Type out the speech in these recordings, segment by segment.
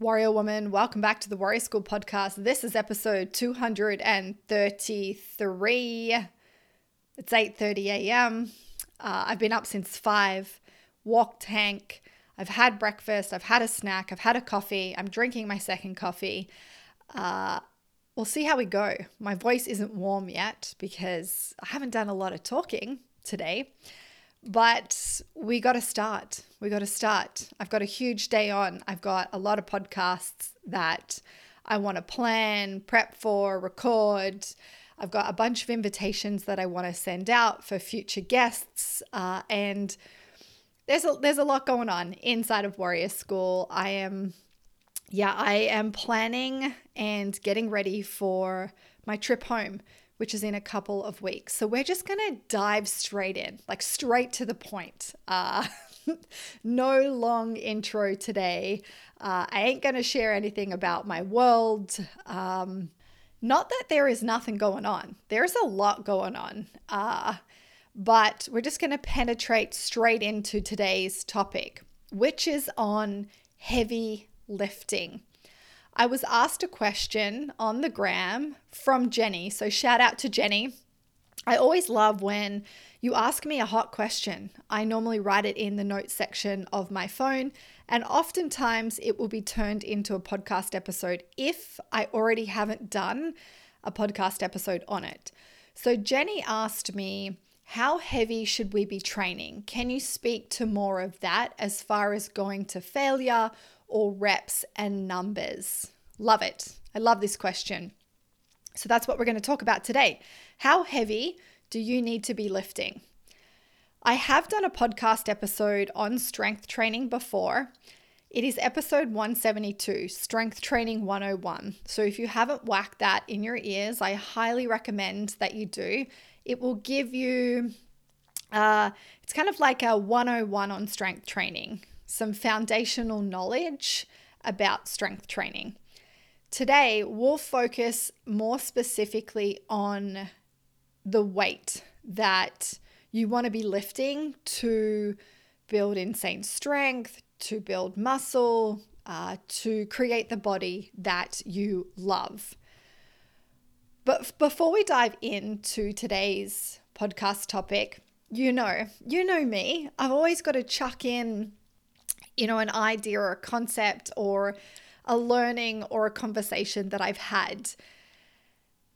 Warrior Woman, welcome back to the Warrior School podcast. This is episode 233. It's 8:30 a.m. Uh, I've been up since 5, walked Hank, I've had breakfast, I've had a snack, I've had a coffee, I'm drinking my second coffee. Uh, we'll see how we go. My voice isn't warm yet because I haven't done a lot of talking today. But we got to start. We got to start. I've got a huge day on. I've got a lot of podcasts that I want to plan, prep for, record. I've got a bunch of invitations that I want to send out for future guests. Uh, and there's a, there's a lot going on inside of Warrior School. I am, yeah, I am planning and getting ready for my trip home which is in a couple of weeks. So we're just going to dive straight in, like straight to the point. Uh, no long intro today. Uh, I ain't going to share anything about my world. Um, not that there is nothing going on, there's a lot going on. Uh, but we're just going to penetrate straight into today's topic, which is on heavy lifting. I was asked a question on the gram from Jenny. So shout out to Jenny. I always love when you ask me a hot question. I normally write it in the notes section of my phone, and oftentimes it will be turned into a podcast episode if I already haven't done a podcast episode on it. So Jenny asked me, How heavy should we be training? Can you speak to more of that as far as going to failure or reps and numbers? Love it. I love this question. So that's what we're going to talk about today. How heavy do you need to be lifting? I have done a podcast episode on strength training before. It is episode 172, Strength Training 101. So if you haven't whacked that in your ears, I highly recommend that you do. It will give you, uh, it's kind of like a 101 on strength training some foundational knowledge about strength training. Today, we'll focus more specifically on the weight that you want to be lifting to build insane strength, to build muscle, uh, to create the body that you love. But before we dive into today's podcast topic, you know, you know me, I've always got to chuck in you know, an idea or a concept or a learning or a conversation that I've had.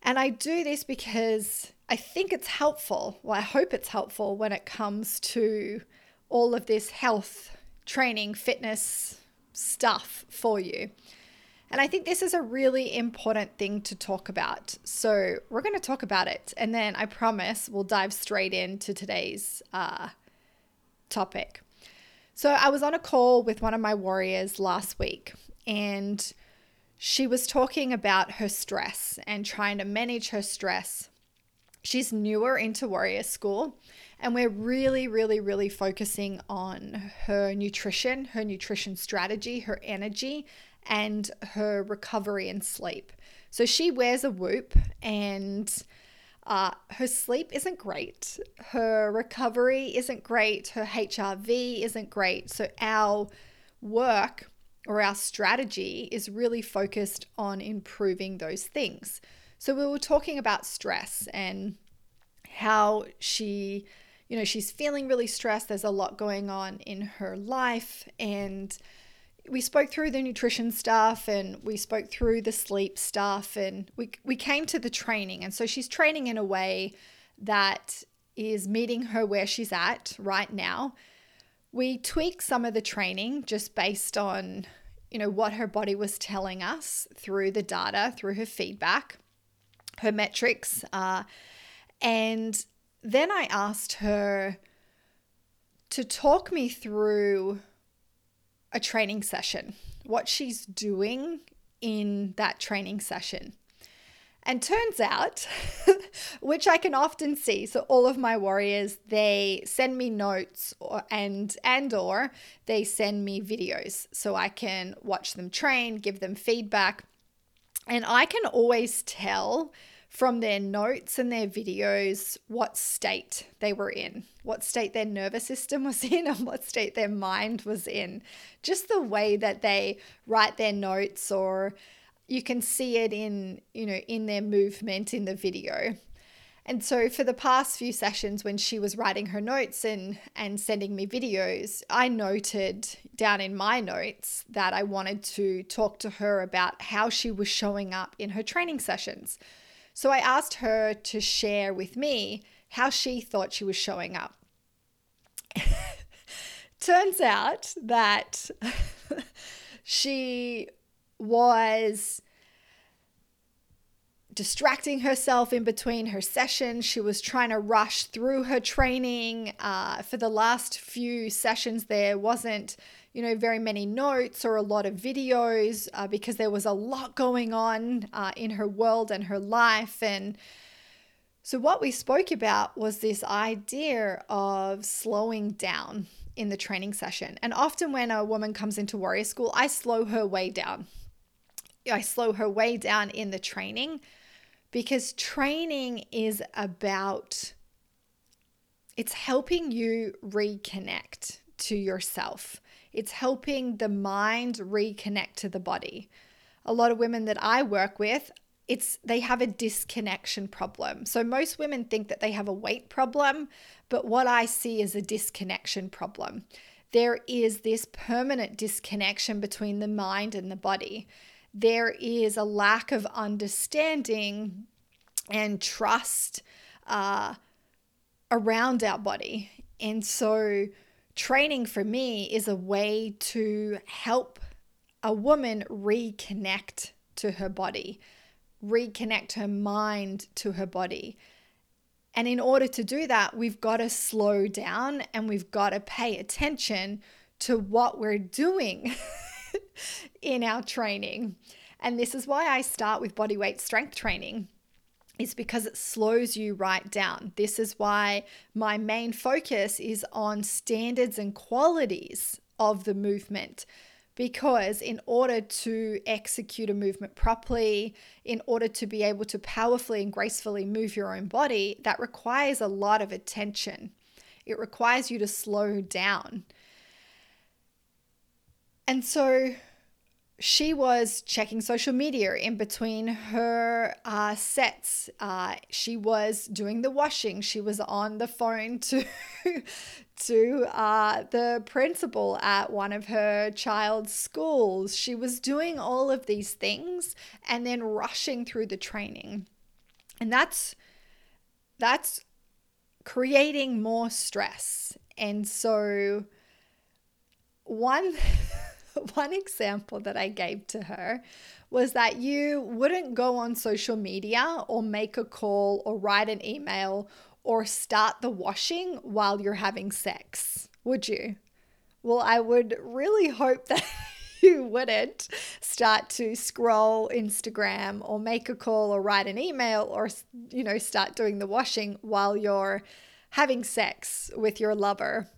And I do this because I think it's helpful. Well, I hope it's helpful when it comes to all of this health, training, fitness stuff for you. And I think this is a really important thing to talk about. So we're going to talk about it. And then I promise we'll dive straight into today's uh, topic. So I was on a call with one of my warriors last week and she was talking about her stress and trying to manage her stress. She's newer into warrior school and we're really, really, really focusing on her nutrition, her nutrition strategy, her energy, and her recovery and sleep. So she wears a whoop and uh, her sleep isn't great. Her recovery isn't great. Her HRV isn't great. So, our work or our strategy is really focused on improving those things. So, we were talking about stress and how she, you know, she's feeling really stressed. There's a lot going on in her life. And we spoke through the nutrition stuff and we spoke through the sleep stuff and we, we came to the training. And so she's training in a way that is meeting her where she's at right now. We tweak some of the training just based on, you know, what her body was telling us through the data, through her feedback, her metrics. Uh, and then I asked her to talk me through a training session, what she's doing in that training session. And turns out, which I can often see, so all of my warriors, they send me notes or, and and or they send me videos so I can watch them train, give them feedback. And I can always tell from their notes and their videos what state they were in, what state their nervous system was in, and what state their mind was in. Just the way that they write their notes, or you can see it in, you know, in their movement in the video. And so for the past few sessions when she was writing her notes and and sending me videos, I noted down in my notes that I wanted to talk to her about how she was showing up in her training sessions. So I asked her to share with me how she thought she was showing up. Turns out that she was distracting herself in between her sessions. She was trying to rush through her training. Uh, for the last few sessions, there wasn't, you know, very many notes or a lot of videos uh, because there was a lot going on uh, in her world and her life. And so, what we spoke about was this idea of slowing down in the training session. And often, when a woman comes into warrior school, I slow her way down. I slow her way down in the training because training is about it's helping you reconnect to yourself. It's helping the mind reconnect to the body. A lot of women that I work with, it's they have a disconnection problem. So most women think that they have a weight problem, but what I see is a disconnection problem. There is this permanent disconnection between the mind and the body there is a lack of understanding and trust uh, around our body. And so, training for me is a way to help a woman reconnect to her body, reconnect her mind to her body. And in order to do that, we've got to slow down and we've got to pay attention to what we're doing. in our training. And this is why I start with body weight strength training. Is because it slows you right down. This is why my main focus is on standards and qualities of the movement because in order to execute a movement properly, in order to be able to powerfully and gracefully move your own body, that requires a lot of attention. It requires you to slow down. And so she was checking social media in between her uh, sets. Uh, she was doing the washing. She was on the phone to to uh, the principal at one of her child's schools. She was doing all of these things and then rushing through the training, and that's that's creating more stress. And so one one example that I gave to her was that you wouldn't go on social media or make a call or write an email or start the washing while you're having sex, would you? Well, I would really hope that you wouldn't start to scroll Instagram or make a call or write an email or you know start doing the washing while you're having sex with your lover.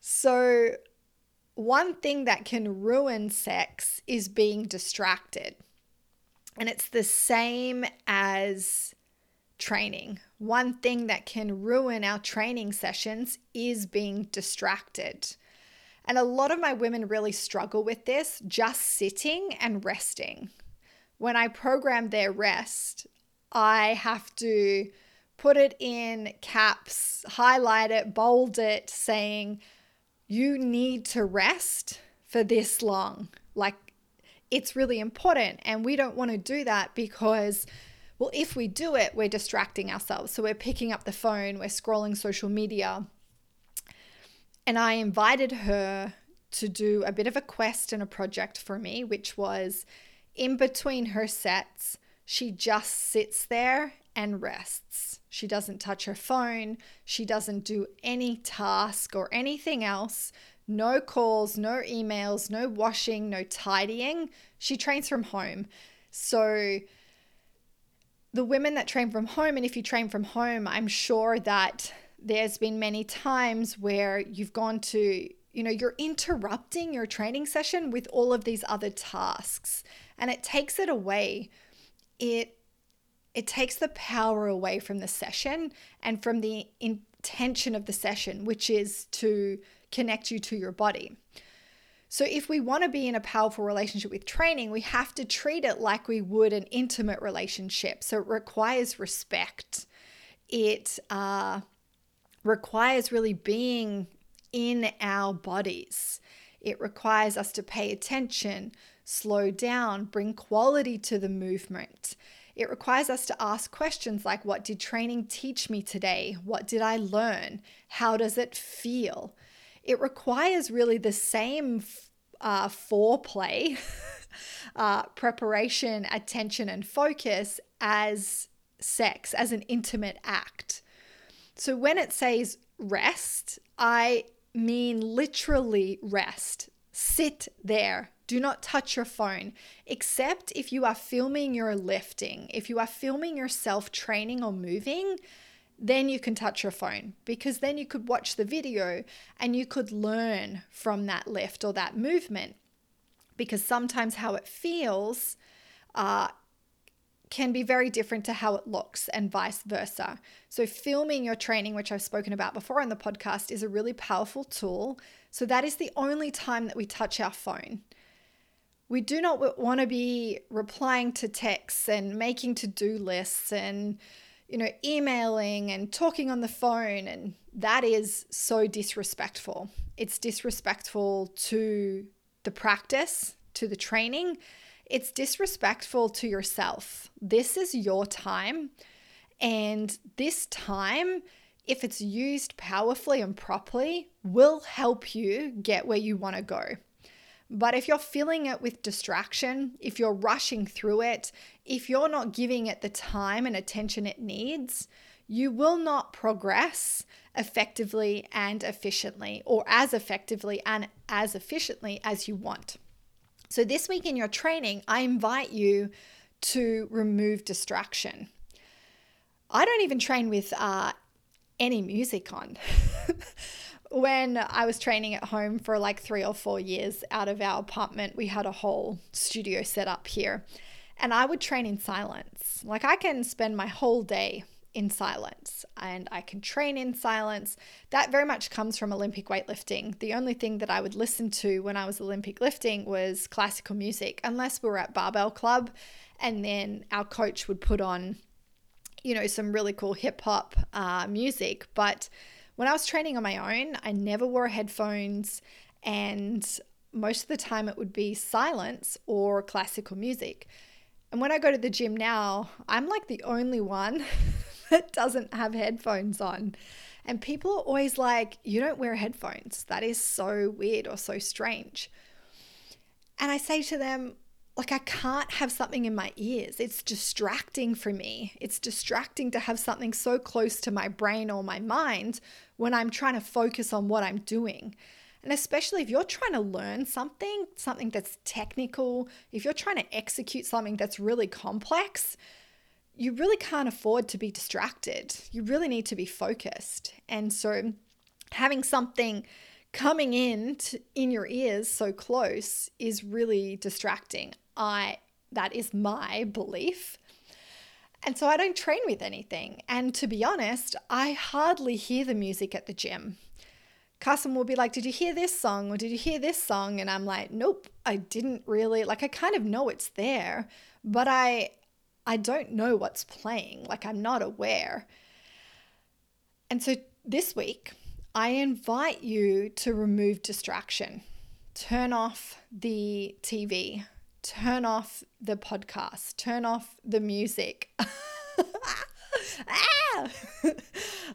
So one thing that can ruin sex is being distracted. And it's the same as training. One thing that can ruin our training sessions is being distracted. And a lot of my women really struggle with this just sitting and resting. When I program their rest, I have to put it in caps, highlight it, bold it, saying, you need to rest for this long. Like it's really important. And we don't want to do that because, well, if we do it, we're distracting ourselves. So we're picking up the phone, we're scrolling social media. And I invited her to do a bit of a quest and a project for me, which was in between her sets, she just sits there and rests. She doesn't touch her phone. She doesn't do any task or anything else. No calls, no emails, no washing, no tidying. She trains from home. So, the women that train from home, and if you train from home, I'm sure that there's been many times where you've gone to, you know, you're interrupting your training session with all of these other tasks and it takes it away. It it takes the power away from the session and from the intention of the session, which is to connect you to your body. So, if we want to be in a powerful relationship with training, we have to treat it like we would an intimate relationship. So, it requires respect. It uh, requires really being in our bodies. It requires us to pay attention, slow down, bring quality to the movement. It requires us to ask questions like What did training teach me today? What did I learn? How does it feel? It requires really the same uh, foreplay, uh, preparation, attention, and focus as sex, as an intimate act. So when it says rest, I mean literally rest. Sit there. Do not touch your phone, except if you are filming your lifting. If you are filming yourself training or moving, then you can touch your phone because then you could watch the video and you could learn from that lift or that movement. Because sometimes how it feels uh, can be very different to how it looks and vice versa. So, filming your training, which I've spoken about before on the podcast, is a really powerful tool. So, that is the only time that we touch our phone. We do not want to be replying to texts and making to do lists and you know, emailing and talking on the phone. And that is so disrespectful. It's disrespectful to the practice, to the training, it's disrespectful to yourself. This is your time. And this time, if it's used powerfully and properly, will help you get where you want to go. But if you're filling it with distraction, if you're rushing through it, if you're not giving it the time and attention it needs, you will not progress effectively and efficiently, or as effectively and as efficiently as you want. So, this week in your training, I invite you to remove distraction. I don't even train with uh, any music on. when I was training at home for like three or four years out of our apartment, we had a whole studio set up here. And I would train in silence. Like I can spend my whole day in silence and I can train in silence. That very much comes from Olympic weightlifting. The only thing that I would listen to when I was Olympic lifting was classical music, unless we were at Barbell Club and then our coach would put on, you know, some really cool hip hop uh, music. But when I was training on my own, I never wore headphones and most of the time it would be silence or classical music. And when I go to the gym now, I'm like the only one that doesn't have headphones on. And people are always like, You don't wear headphones. That is so weird or so strange. And I say to them, like, I can't have something in my ears. It's distracting for me. It's distracting to have something so close to my brain or my mind when I'm trying to focus on what I'm doing. And especially if you're trying to learn something, something that's technical, if you're trying to execute something that's really complex, you really can't afford to be distracted. You really need to be focused. And so having something coming in to, in your ears so close is really distracting. I that is my belief. And so I don't train with anything. And to be honest, I hardly hear the music at the gym. Carson will be like, Did you hear this song? Or did you hear this song? And I'm like, Nope, I didn't really. Like, I kind of know it's there, but I I don't know what's playing, like I'm not aware. And so this week, I invite you to remove distraction. Turn off the TV, turn off the podcast, turn off the music.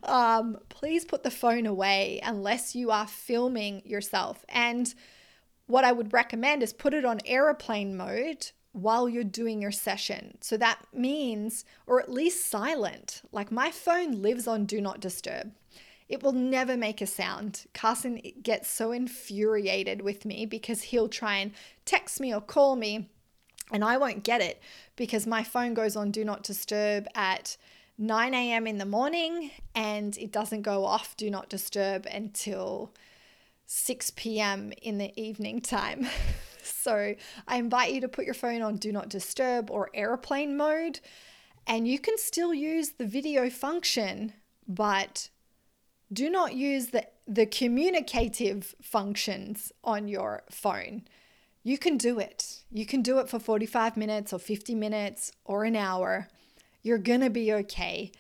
um, please put the phone away unless you are filming yourself. And what I would recommend is put it on aeroplane mode while you're doing your session. So that means, or at least silent. Like my phone lives on do not disturb. It will never make a sound. Carson gets so infuriated with me because he'll try and text me or call me and I won't get it because my phone goes on do not disturb at 9 a.m. in the morning and it doesn't go off do not disturb until 6 p.m. in the evening time. So I invite you to put your phone on do not disturb or airplane mode And you can still use the video function, but do not use the, the communicative functions on your phone. You can do it. You can do it for 45 minutes or 50 minutes or an hour. You're going to be okay.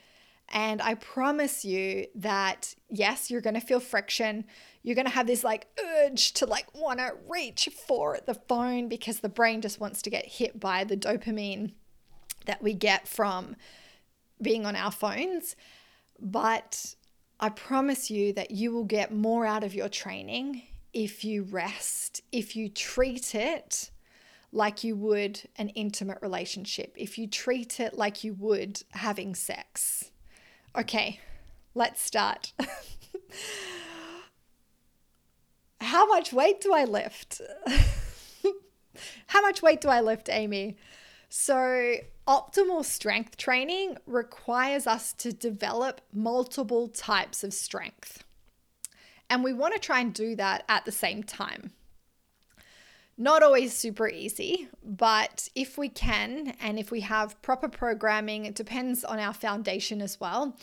And I promise you that, yes, you're going to feel friction. You're going to have this like urge to like want to reach for the phone because the brain just wants to get hit by the dopamine that we get from being on our phones. But I promise you that you will get more out of your training if you rest, if you treat it like you would an intimate relationship, if you treat it like you would having sex. Okay, let's start. How much weight do I lift? How much weight do I lift, Amy? So, optimal strength training requires us to develop multiple types of strength. And we want to try and do that at the same time. Not always super easy, but if we can, and if we have proper programming, it depends on our foundation as well.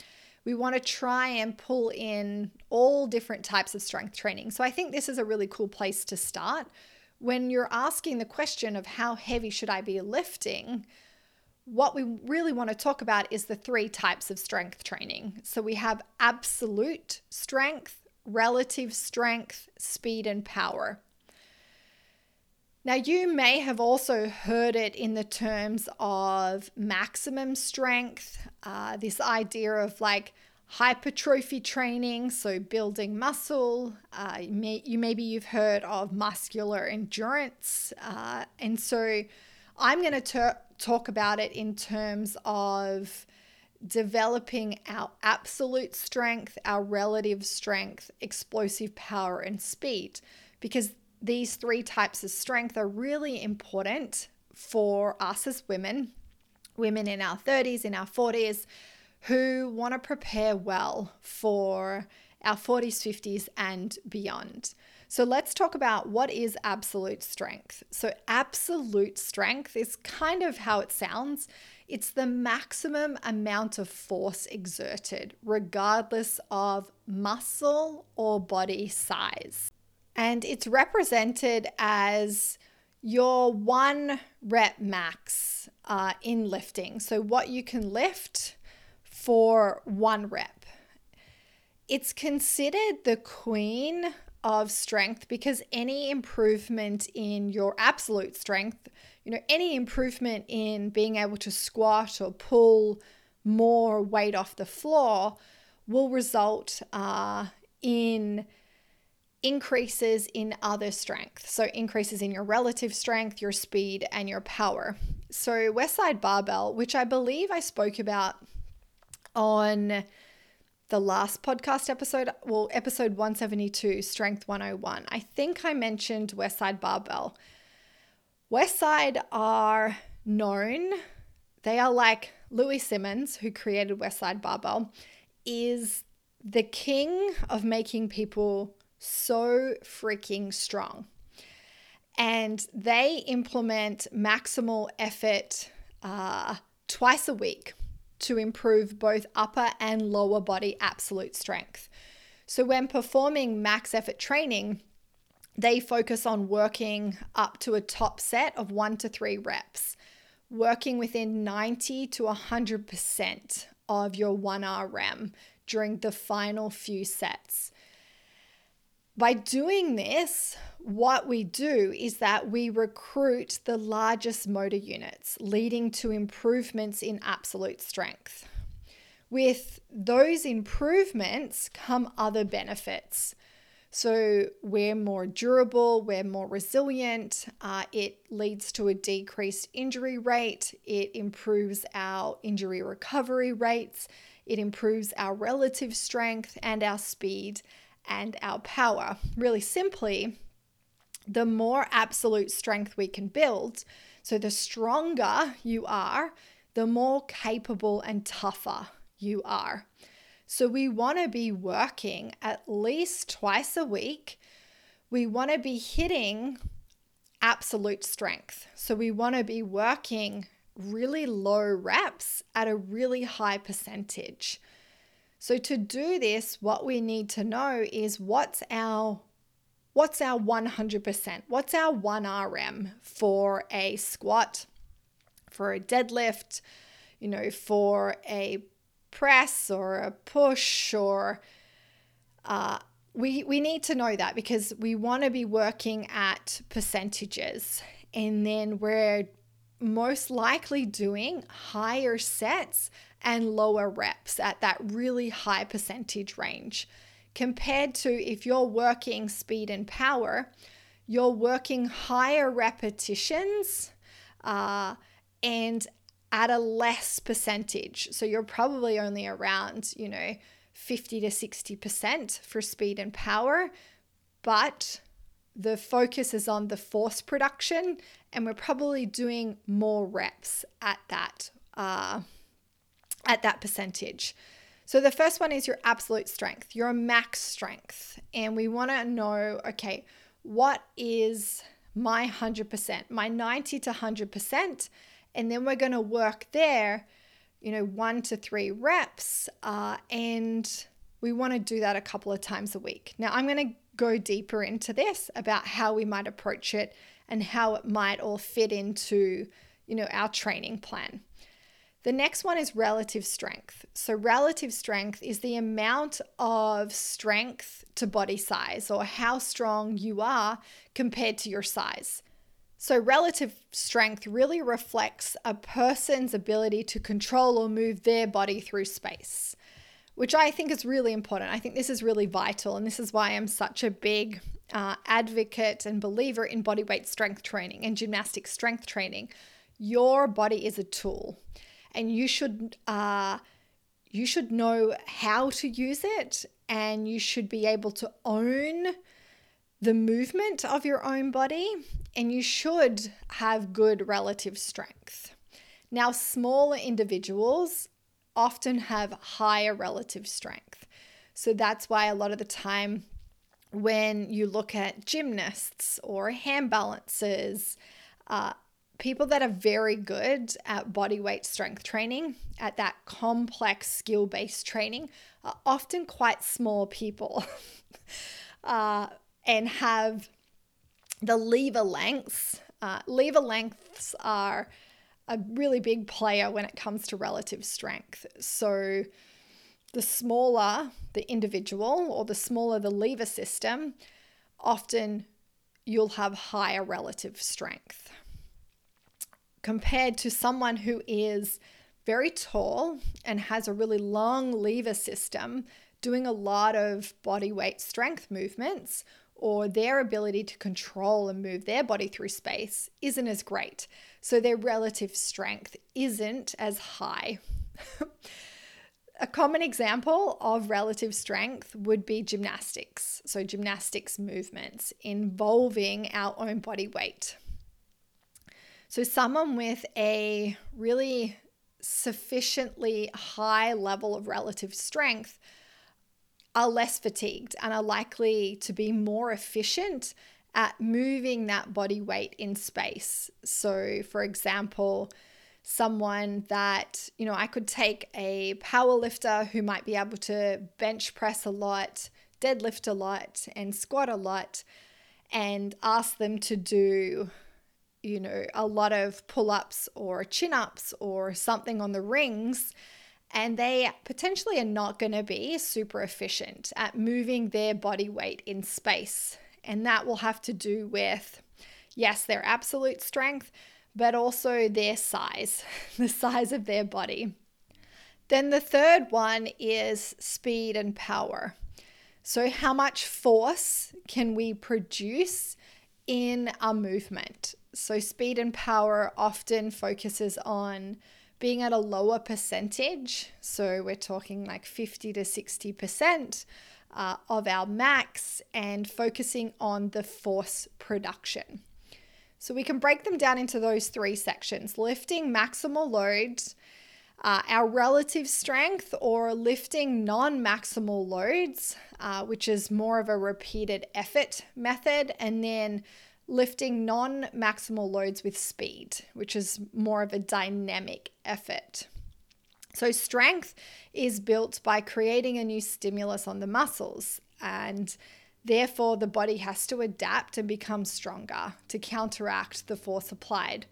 We want to try and pull in all different types of strength training. So I think this is a really cool place to start when you're asking the question of how heavy should I be lifting, what we really want to talk about is the three types of strength training. So we have absolute strength, relative strength, speed, and power. Now, you may have also heard it in the terms of maximum strength, uh, this idea of like hypertrophy training, so building muscle. Uh, you, may, you maybe you've heard of muscular endurance, uh, and so I'm going to ter- talk about it in terms of developing our absolute strength, our relative strength, explosive power, and speed, because these three types of strength are really important for us as women, women in our 30s, in our 40s who want to prepare well for our 40s, 50s, and beyond. So let's talk about what is absolute strength. So, absolute strength is kind of how it sounds. It's the maximum amount of force exerted, regardless of muscle or body size. And it's represented as your one rep max uh, in lifting. So, what you can lift for one rep. It's considered the queen of strength because any improvement in your absolute strength, you know, any improvement in being able to squat or pull more weight off the floor will result uh, in increases in other strength. So, increases in your relative strength, your speed, and your power. So, Westside Barbell, which I believe I spoke about on the last podcast episode, well, episode 172, Strength 101. I think I mentioned Westside Barbell. Westside are known, they are like Louie Simmons, who created Westside Barbell, is the king of making people so freaking strong. And they implement maximal effort uh, twice a week to improve both upper and lower body absolute strength. So, when performing max effort training, they focus on working up to a top set of one to three reps, working within 90 to 100% of your 1RM during the final few sets. By doing this, what we do is that we recruit the largest motor units, leading to improvements in absolute strength. With those improvements come other benefits. So, we're more durable, we're more resilient, uh, it leads to a decreased injury rate, it improves our injury recovery rates, it improves our relative strength and our speed and our power. Really simply, the more absolute strength we can build, so the stronger you are, the more capable and tougher you are. So we want to be working at least twice a week. We want to be hitting absolute strength. So we want to be working really low reps at a really high percentage. So to do this, what we need to know is what's our what's our 100%? What's our 1 RM for a squat, for a deadlift, you know, for a press or a push or uh, we, we need to know that because we want to be working at percentages and then we're most likely doing higher sets and lower reps at that really high percentage range. Compared to if you're working speed and power you're working higher repetitions uh, and at a less percentage. So you're probably only around you know 50 to 60% for speed and power, but the focus is on the force production, and we're probably doing more reps at that uh, at that percentage. So the first one is your absolute strength, your max strength, and we want to know, okay, what is my 100%, my 90 to 100%, and then we're going to work there you know, one to three reps. Uh, and we want to do that a couple of times a week. Now, I'm going to go deeper into this about how we might approach it and how it might all fit into, you know, our training plan. The next one is relative strength. So, relative strength is the amount of strength to body size or how strong you are compared to your size. So, relative strength really reflects a person's ability to control or move their body through space, which I think is really important. I think this is really vital, and this is why I'm such a big uh, advocate and believer in bodyweight strength training and gymnastic strength training. Your body is a tool, and you should. Uh, you should know how to use it and you should be able to own the movement of your own body, and you should have good relative strength. Now, smaller individuals often have higher relative strength. So that's why a lot of the time, when you look at gymnasts or hand balancers, uh, people that are very good at body weight strength training, at that complex skill based training, are often quite small people. uh, and have the lever lengths. Uh, lever lengths are a really big player when it comes to relative strength. So, the smaller the individual or the smaller the lever system, often you'll have higher relative strength compared to someone who is very tall and has a really long lever system doing a lot of body weight strength movements or their ability to control and move their body through space isn't as great. So their relative strength isn't as high. A common example of relative strength would be gymnastics. So, gymnastics movements involving our own body weight. So, someone with a really sufficiently high level of relative strength are less fatigued and are likely to be more efficient at moving that body weight in space. So, for example, someone that, you know, I could take a power lifter who might be able to bench press a lot, deadlift a lot, and squat a lot, and ask them to do, you know, a lot of pull ups or chin ups or something on the rings and they potentially are not going to be super efficient at moving their body weight in space. And that will have to do with, yes, their absolute strength, but also their size, the size of their body. Then the third one is speed and power. So, how much force can we produce in a movement? So, speed and power often focuses on being at a lower percentage, so we're talking like 50 to 60% uh, of our max, and focusing on the force production. So we can break them down into those three sections lifting maximal loads, uh, our relative strength, or lifting non maximal loads, uh, which is more of a repeated effort method, and then lifting non maximal loads with speed, which is more of a dynamic effort. So, strength is built by creating a new stimulus on the muscles, and therefore the body has to adapt and become stronger to counteract the force applied.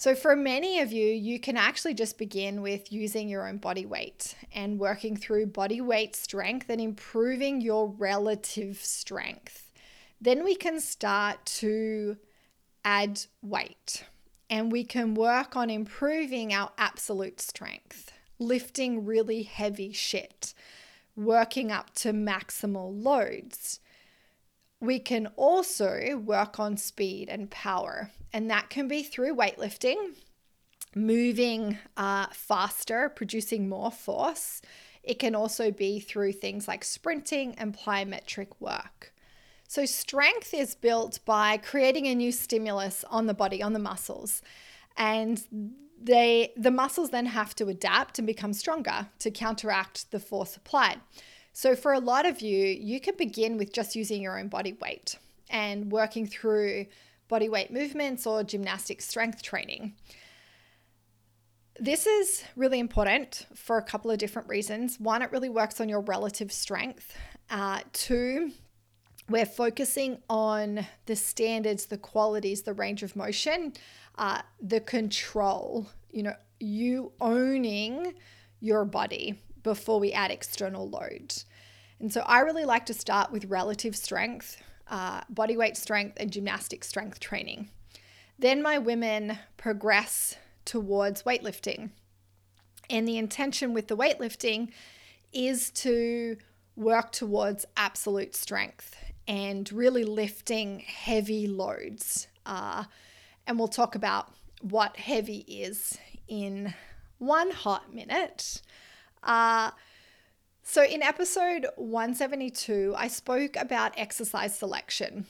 So, for many of you, you can actually just begin with using your own body weight and working through body weight strength and improving your relative strength. Then we can start to add weight and we can work on improving our absolute strength, lifting really heavy shit, working up to maximal loads. We can also work on speed and power, and that can be through weightlifting, moving uh, faster, producing more force. It can also be through things like sprinting and plyometric work. So, strength is built by creating a new stimulus on the body, on the muscles. And they, the muscles then have to adapt and become stronger to counteract the force applied. So, for a lot of you, you can begin with just using your own body weight and working through body weight movements or gymnastic strength training. This is really important for a couple of different reasons. One, it really works on your relative strength. Uh, two, we're focusing on the standards, the qualities, the range of motion, uh, the control, you know, you owning your body before we add external load. And so I really like to start with relative strength, uh, body weight strength, and gymnastic strength training. Then my women progress towards weightlifting. And the intention with the weightlifting is to work towards absolute strength and really lifting heavy loads. Uh, and we'll talk about what heavy is in one hot minute. Uh, so, in episode 172, I spoke about exercise selection.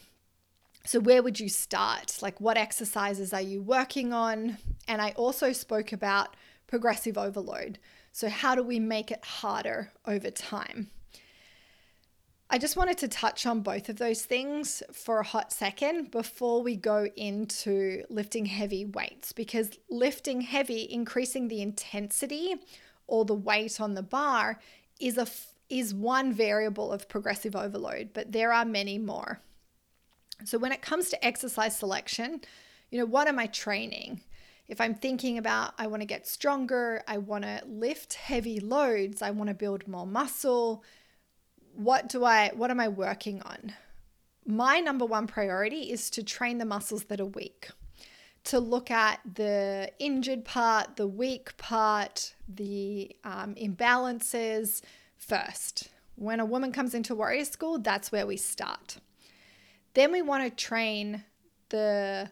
So, where would you start? Like, what exercises are you working on? And I also spoke about progressive overload. So, how do we make it harder over time? I just wanted to touch on both of those things for a hot second before we go into lifting heavy weights because lifting heavy, increasing the intensity or the weight on the bar is a is one variable of progressive overload, but there are many more. So when it comes to exercise selection, you know, what am I training? If I'm thinking about I want to get stronger, I want to lift heavy loads, I want to build more muscle, what do I what am I working on? My number one priority is to train the muscles that are weak. To look at the injured part, the weak part, the um, imbalances first. When a woman comes into warrior school, that's where we start. Then we want to train the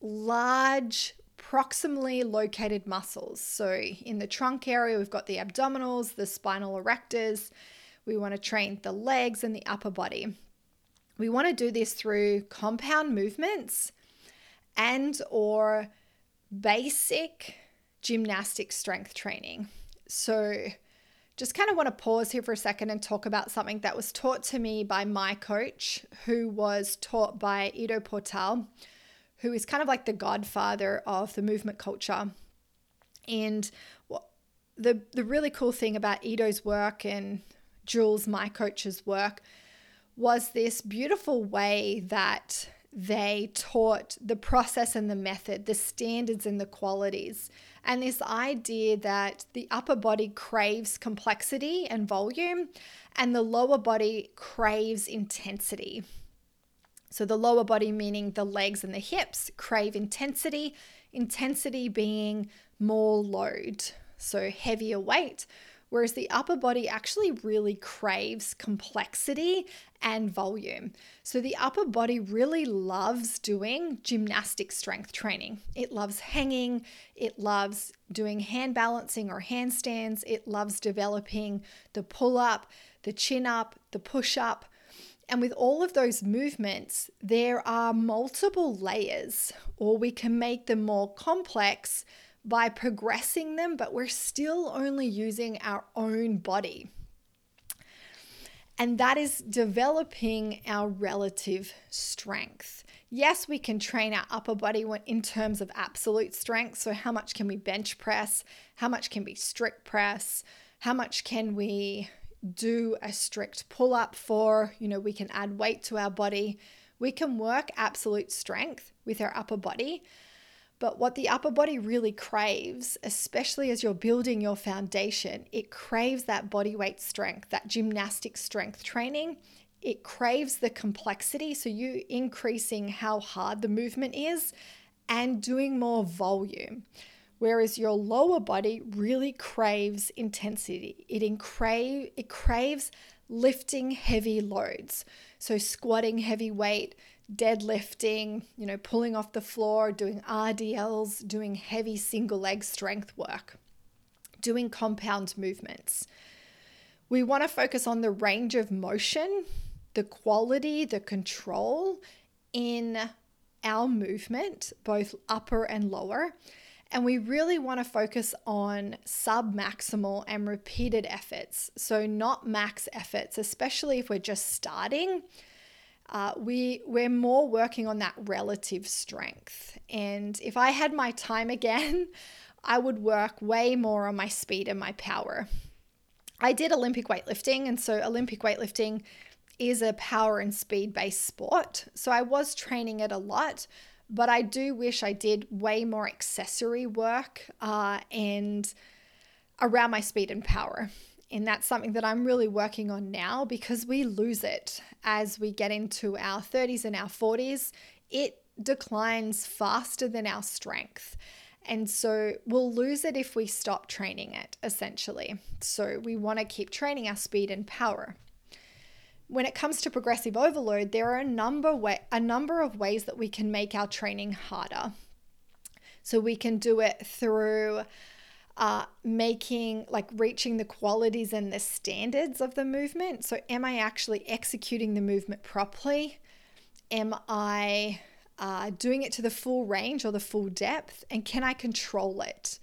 large proximally located muscles. So in the trunk area, we've got the abdominals, the spinal erectors, we want to train the legs and the upper body. We want to do this through compound movements and or basic gymnastic strength training. So just kind of want to pause here for a second and talk about something that was taught to me by my coach, who was taught by Ido Portal, who is kind of like the godfather of the movement culture. And the the really cool thing about Ido's work and Jules, my coach's work, was this beautiful way that they taught the process and the method, the standards and the qualities, and this idea that the upper body craves complexity and volume, and the lower body craves intensity. So, the lower body, meaning the legs and the hips, crave intensity, intensity being more load, so heavier weight, whereas the upper body actually really craves complexity and volume. So the upper body really loves doing gymnastic strength training. It loves hanging, it loves doing hand balancing or handstands, it loves developing the pull up, the chin up, the push up. And with all of those movements, there are multiple layers, or we can make them more complex by progressing them, but we're still only using our own body. And that is developing our relative strength. Yes, we can train our upper body in terms of absolute strength. So, how much can we bench press? How much can we strict press? How much can we do a strict pull up for? You know, we can add weight to our body. We can work absolute strength with our upper body. But what the upper body really craves, especially as you're building your foundation, it craves that body weight strength, that gymnastic strength training. It craves the complexity. So, you increasing how hard the movement is and doing more volume. Whereas your lower body really craves intensity. It, it craves lifting heavy loads. So, squatting heavy weight, deadlifting, you know, pulling off the floor, doing RDLs, doing heavy single leg strength work, doing compound movements. We want to focus on the range of motion, the quality, the control in our movement, both upper and lower. And we really want to focus on sub maximal and repeated efforts. So, not max efforts, especially if we're just starting uh, we we're more working on that relative strength. And if I had my time again, I would work way more on my speed and my power. I did Olympic weightlifting, and so Olympic weightlifting is a power and speed based sport. So I was training it a lot, but I do wish I did way more accessory work uh, and around my speed and power. And that's something that I'm really working on now because we lose it as we get into our 30s and our 40s. It declines faster than our strength. And so we'll lose it if we stop training it, essentially. So we want to keep training our speed and power. When it comes to progressive overload, there are a number, way, a number of ways that we can make our training harder. So we can do it through uh, making, like reaching the qualities and the standards of the movement. So, am I actually executing the movement properly? Am I uh, doing it to the full range or the full depth? And can I control it?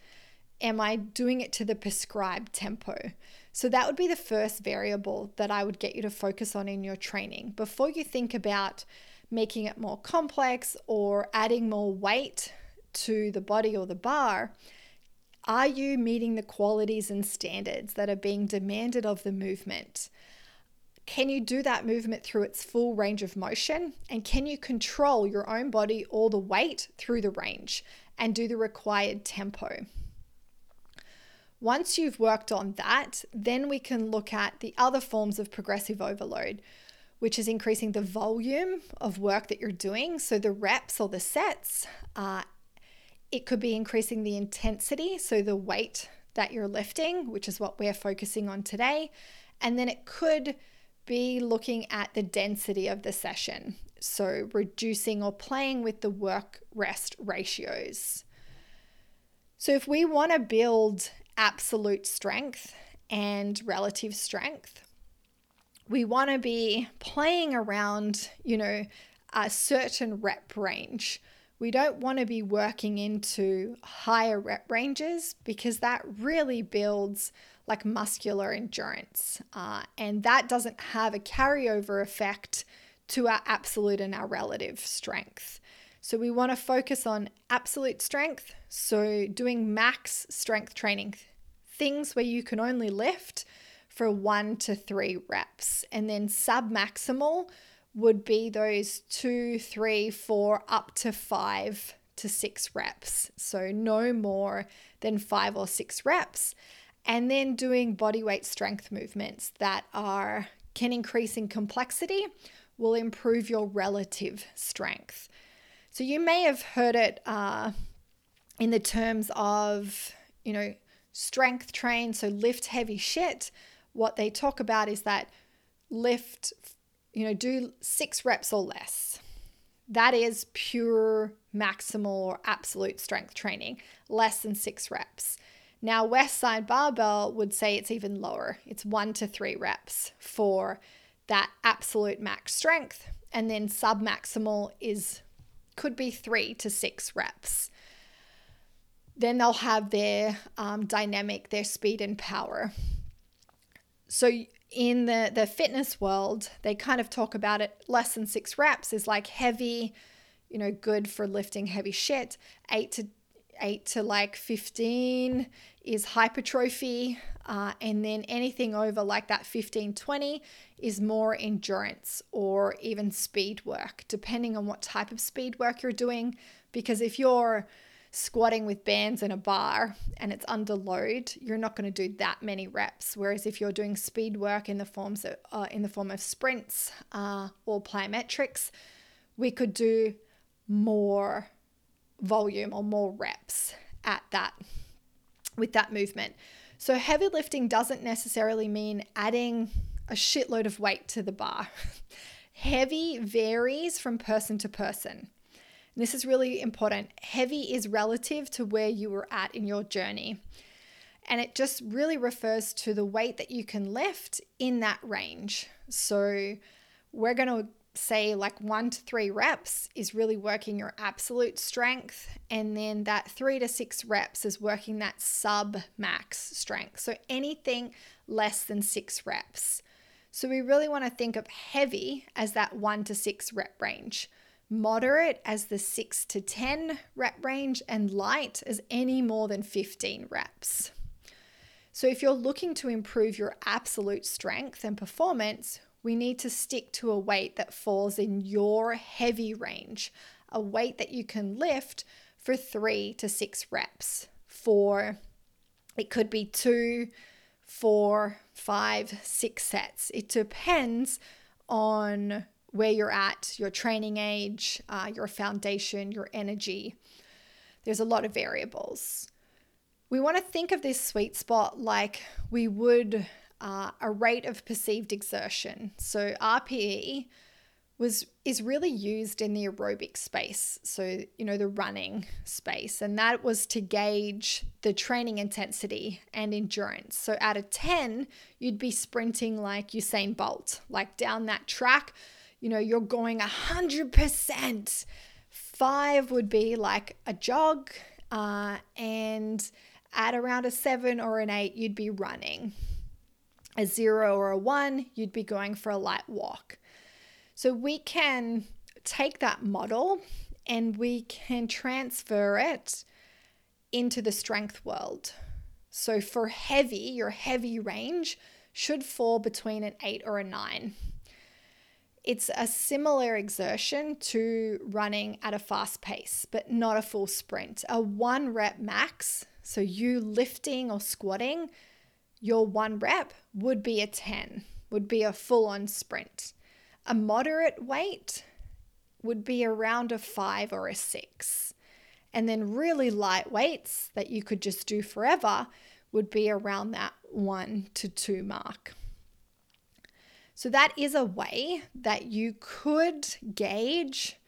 Am I doing it to the prescribed tempo? So, that would be the first variable that I would get you to focus on in your training before you think about making it more complex or adding more weight to the body or the bar are you meeting the qualities and standards that are being demanded of the movement? Can you do that movement through its full range of motion? And can you control your own body or the weight through the range and do the required tempo? Once you've worked on that, then we can look at the other forms of progressive overload, which is increasing the volume of work that you're doing. So the reps or the sets, uh, it could be increasing the intensity, so the weight that you're lifting, which is what we're focusing on today. And then it could be looking at the density of the session, so reducing or playing with the work rest ratios. So, if we want to build absolute strength and relative strength, we want to be playing around, you know, a certain rep range we don't want to be working into higher rep ranges because that really builds like muscular endurance. Uh, and that doesn't have a carryover effect to our absolute and our relative strength. So we want to focus on absolute strength. So doing max strength training, things where you can only lift for one to three reps, and then sub maximal would be those two, three, four, up to five to six reps. So no more than five or six reps. And then doing body weight strength movements that are can increase in complexity will improve your relative strength. So you may have heard it uh, in the terms of, you know, strength train, so lift heavy shit. What they talk about is that lift you know, do six reps or less. That is pure maximal or absolute strength training, less than six reps. Now, Westside Barbell would say it's even lower. It's one to three reps for that absolute max strength. And then sub maximal is could be three to six reps. Then they'll have their um, dynamic, their speed and power. So in the the fitness world, they kind of talk about it less than six reps is like heavy, you know, good for lifting heavy shit. Eight to eight to like 15 is hypertrophy. Uh, and then anything over like that 15, 20 is more endurance or even speed work, depending on what type of speed work you're doing. Because if you're squatting with bands in a bar and it's under load, you're not going to do that many reps. Whereas if you're doing speed work in the forms of, uh, in the form of sprints uh, or plyometrics, we could do more volume or more reps at that with that movement. So heavy lifting doesn't necessarily mean adding a shitload of weight to the bar. heavy varies from person to person. And this is really important. Heavy is relative to where you were at in your journey. And it just really refers to the weight that you can lift in that range. So we're going to say like one to three reps is really working your absolute strength. And then that three to six reps is working that sub max strength. So anything less than six reps. So we really want to think of heavy as that one to six rep range, moderate as the six to 10 rep range, and light as any more than 15 reps. So if you're looking to improve your absolute strength and performance, we need to stick to a weight that falls in your heavy range, a weight that you can lift for three to six reps. For it could be two, four, five, six sets. It depends on where you're at, your training age, uh, your foundation, your energy. There's a lot of variables. We want to think of this sweet spot like we would uh, a rate of perceived exertion. So RPE was is really used in the aerobic space so you know the running space and that was to gauge the training intensity and endurance so out of 10 you'd be sprinting like Usain Bolt like down that track you know you're going 100% 5 would be like a jog uh, and at around a 7 or an 8 you'd be running a zero or a one, you'd be going for a light walk. So we can take that model and we can transfer it into the strength world. So for heavy, your heavy range should fall between an eight or a nine. It's a similar exertion to running at a fast pace, but not a full sprint. A one rep max, so you lifting or squatting your one rep would be a 10, would be a full on sprint. A moderate weight would be around a five or a six. And then really light weights that you could just do forever would be around that one to two mark. So, that is a way that you could gauge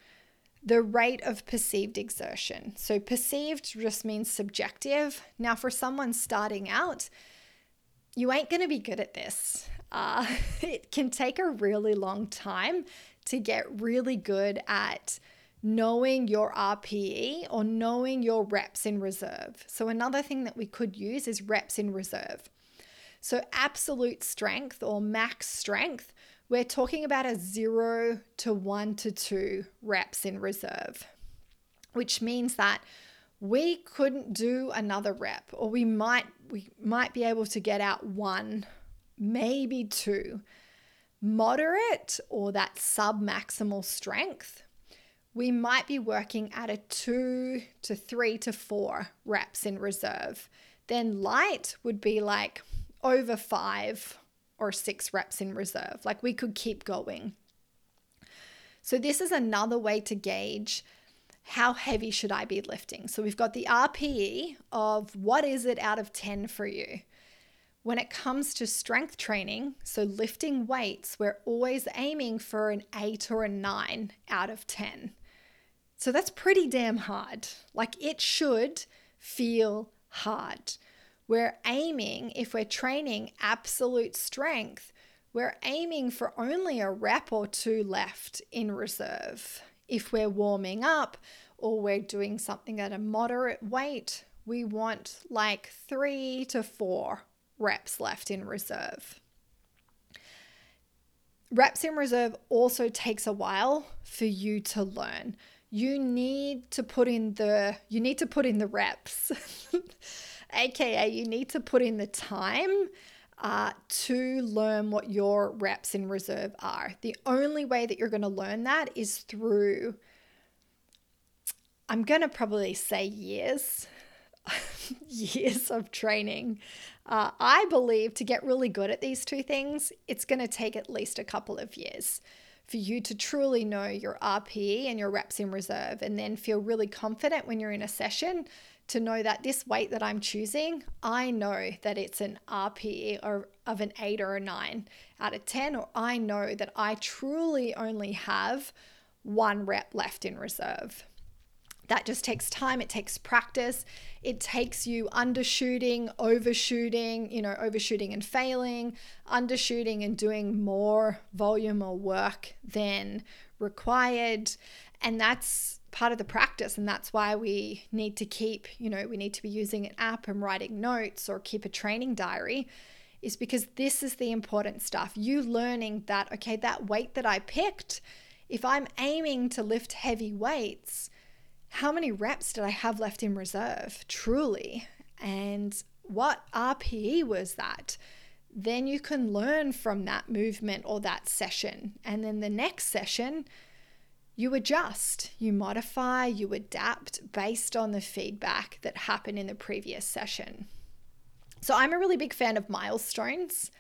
the rate of perceived exertion. So, perceived just means subjective. Now, for someone starting out, you ain't going to be good at this. Uh, it can take a really long time to get really good at knowing your RPE or knowing your reps in reserve. So, another thing that we could use is reps in reserve. So, absolute strength or max strength, we're talking about a zero to one to two reps in reserve, which means that we couldn't do another rep or we might we might be able to get out one maybe two. Moderate or that sub maximal strength we might be working at a 2 to 3 to 4 reps in reserve. Then light would be like over 5 or 6 reps in reserve like we could keep going so this is another way to gauge how heavy should I be lifting? So we've got the RPE of what is it out of 10 for you. When it comes to strength training, so lifting weights, we're always aiming for an 8 or a 9 out of 10. So that's pretty damn hard. Like it should feel hard. We're aiming, if we're training absolute strength, we're aiming for only a rep or two left in reserve. If we're warming up or we're doing something at a moderate weight, we want like three to four reps left in reserve. Reps in reserve also takes a while for you to learn. you need to put in the you need to put in the reps aka you need to put in the time uh, to learn what your reps in reserve are. The only way that you're going to learn that is through i'm going to probably say years years of training. Uh, i believe to get really good at these two things it's going to take at least a couple of years for you to truly know your RPE and your reps in reserve, and then feel really confident when you're in a session to know that this weight that I'm choosing, I know that it's an RPE or of an eight or a nine out of 10, or I know that I truly only have one rep left in reserve. That just takes time it takes practice it takes you undershooting overshooting you know overshooting and failing undershooting and doing more volume or work than required. And that's part of the practice and that's why we need to keep you know we need to be using an app and writing notes or keep a training diary is because this is the important stuff you learning that okay that weight that i picked if i'm aiming to lift heavy weights how many reps did I have left in reserve, truly? And what RPE was that? Then you can learn from that movement or that session. And then the next session, you adjust, you modify, you adapt based on the feedback that happened in the previous session. So I'm a really big fan of milestones.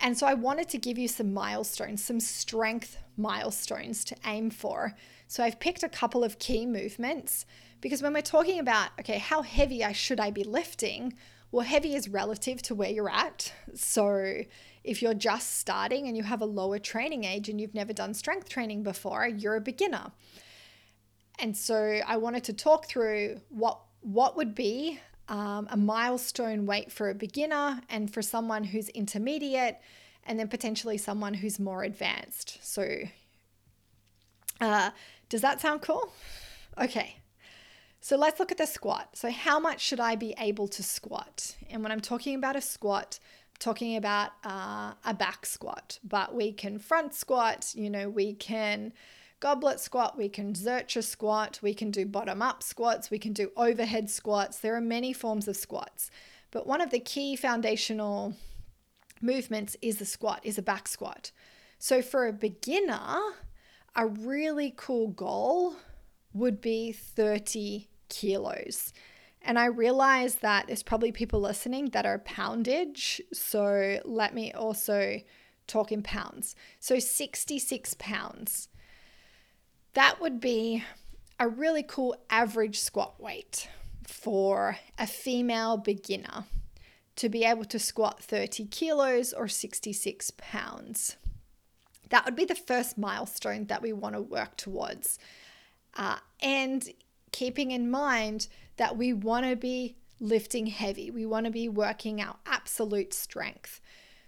And so I wanted to give you some milestones, some strength milestones to aim for so I've picked a couple of key movements because when we're talking about, okay, how heavy I should I be lifting? Well, heavy is relative to where you're at. So if you're just starting and you have a lower training age and you've never done strength training before, you're a beginner. And so I wanted to talk through what what would be um, a milestone weight for a beginner and for someone who's intermediate, and then potentially someone who's more advanced. So uh, does that sound cool? Okay. So let's look at the squat. So, how much should I be able to squat? And when I'm talking about a squat, talking about uh, a back squat, but we can front squat, you know, we can goblet squat, we can zercher squat, we can do bottom up squats, we can do overhead squats. There are many forms of squats. But one of the key foundational movements is the squat, is a back squat. So, for a beginner, a really cool goal would be 30 kilos. And I realize that there's probably people listening that are poundage. So let me also talk in pounds. So 66 pounds. That would be a really cool average squat weight for a female beginner to be able to squat 30 kilos or 66 pounds. That would be the first milestone that we want to work towards. Uh, and keeping in mind that we want to be lifting heavy, we want to be working our absolute strength.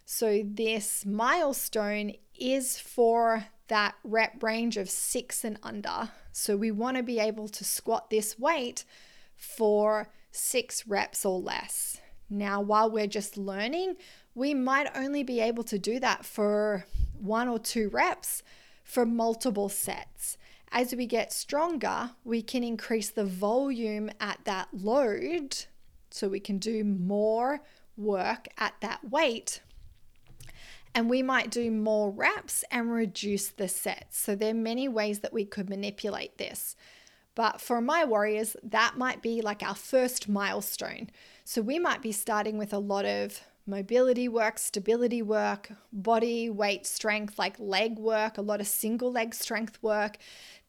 So, this milestone is for that rep range of six and under. So, we want to be able to squat this weight for six reps or less. Now, while we're just learning, we might only be able to do that for one or two reps for multiple sets. As we get stronger, we can increase the volume at that load so we can do more work at that weight. And we might do more reps and reduce the sets. So, there are many ways that we could manipulate this. But for my warriors, that might be like our first milestone. So, we might be starting with a lot of mobility work, stability work, body weight strength, like leg work, a lot of single leg strength work.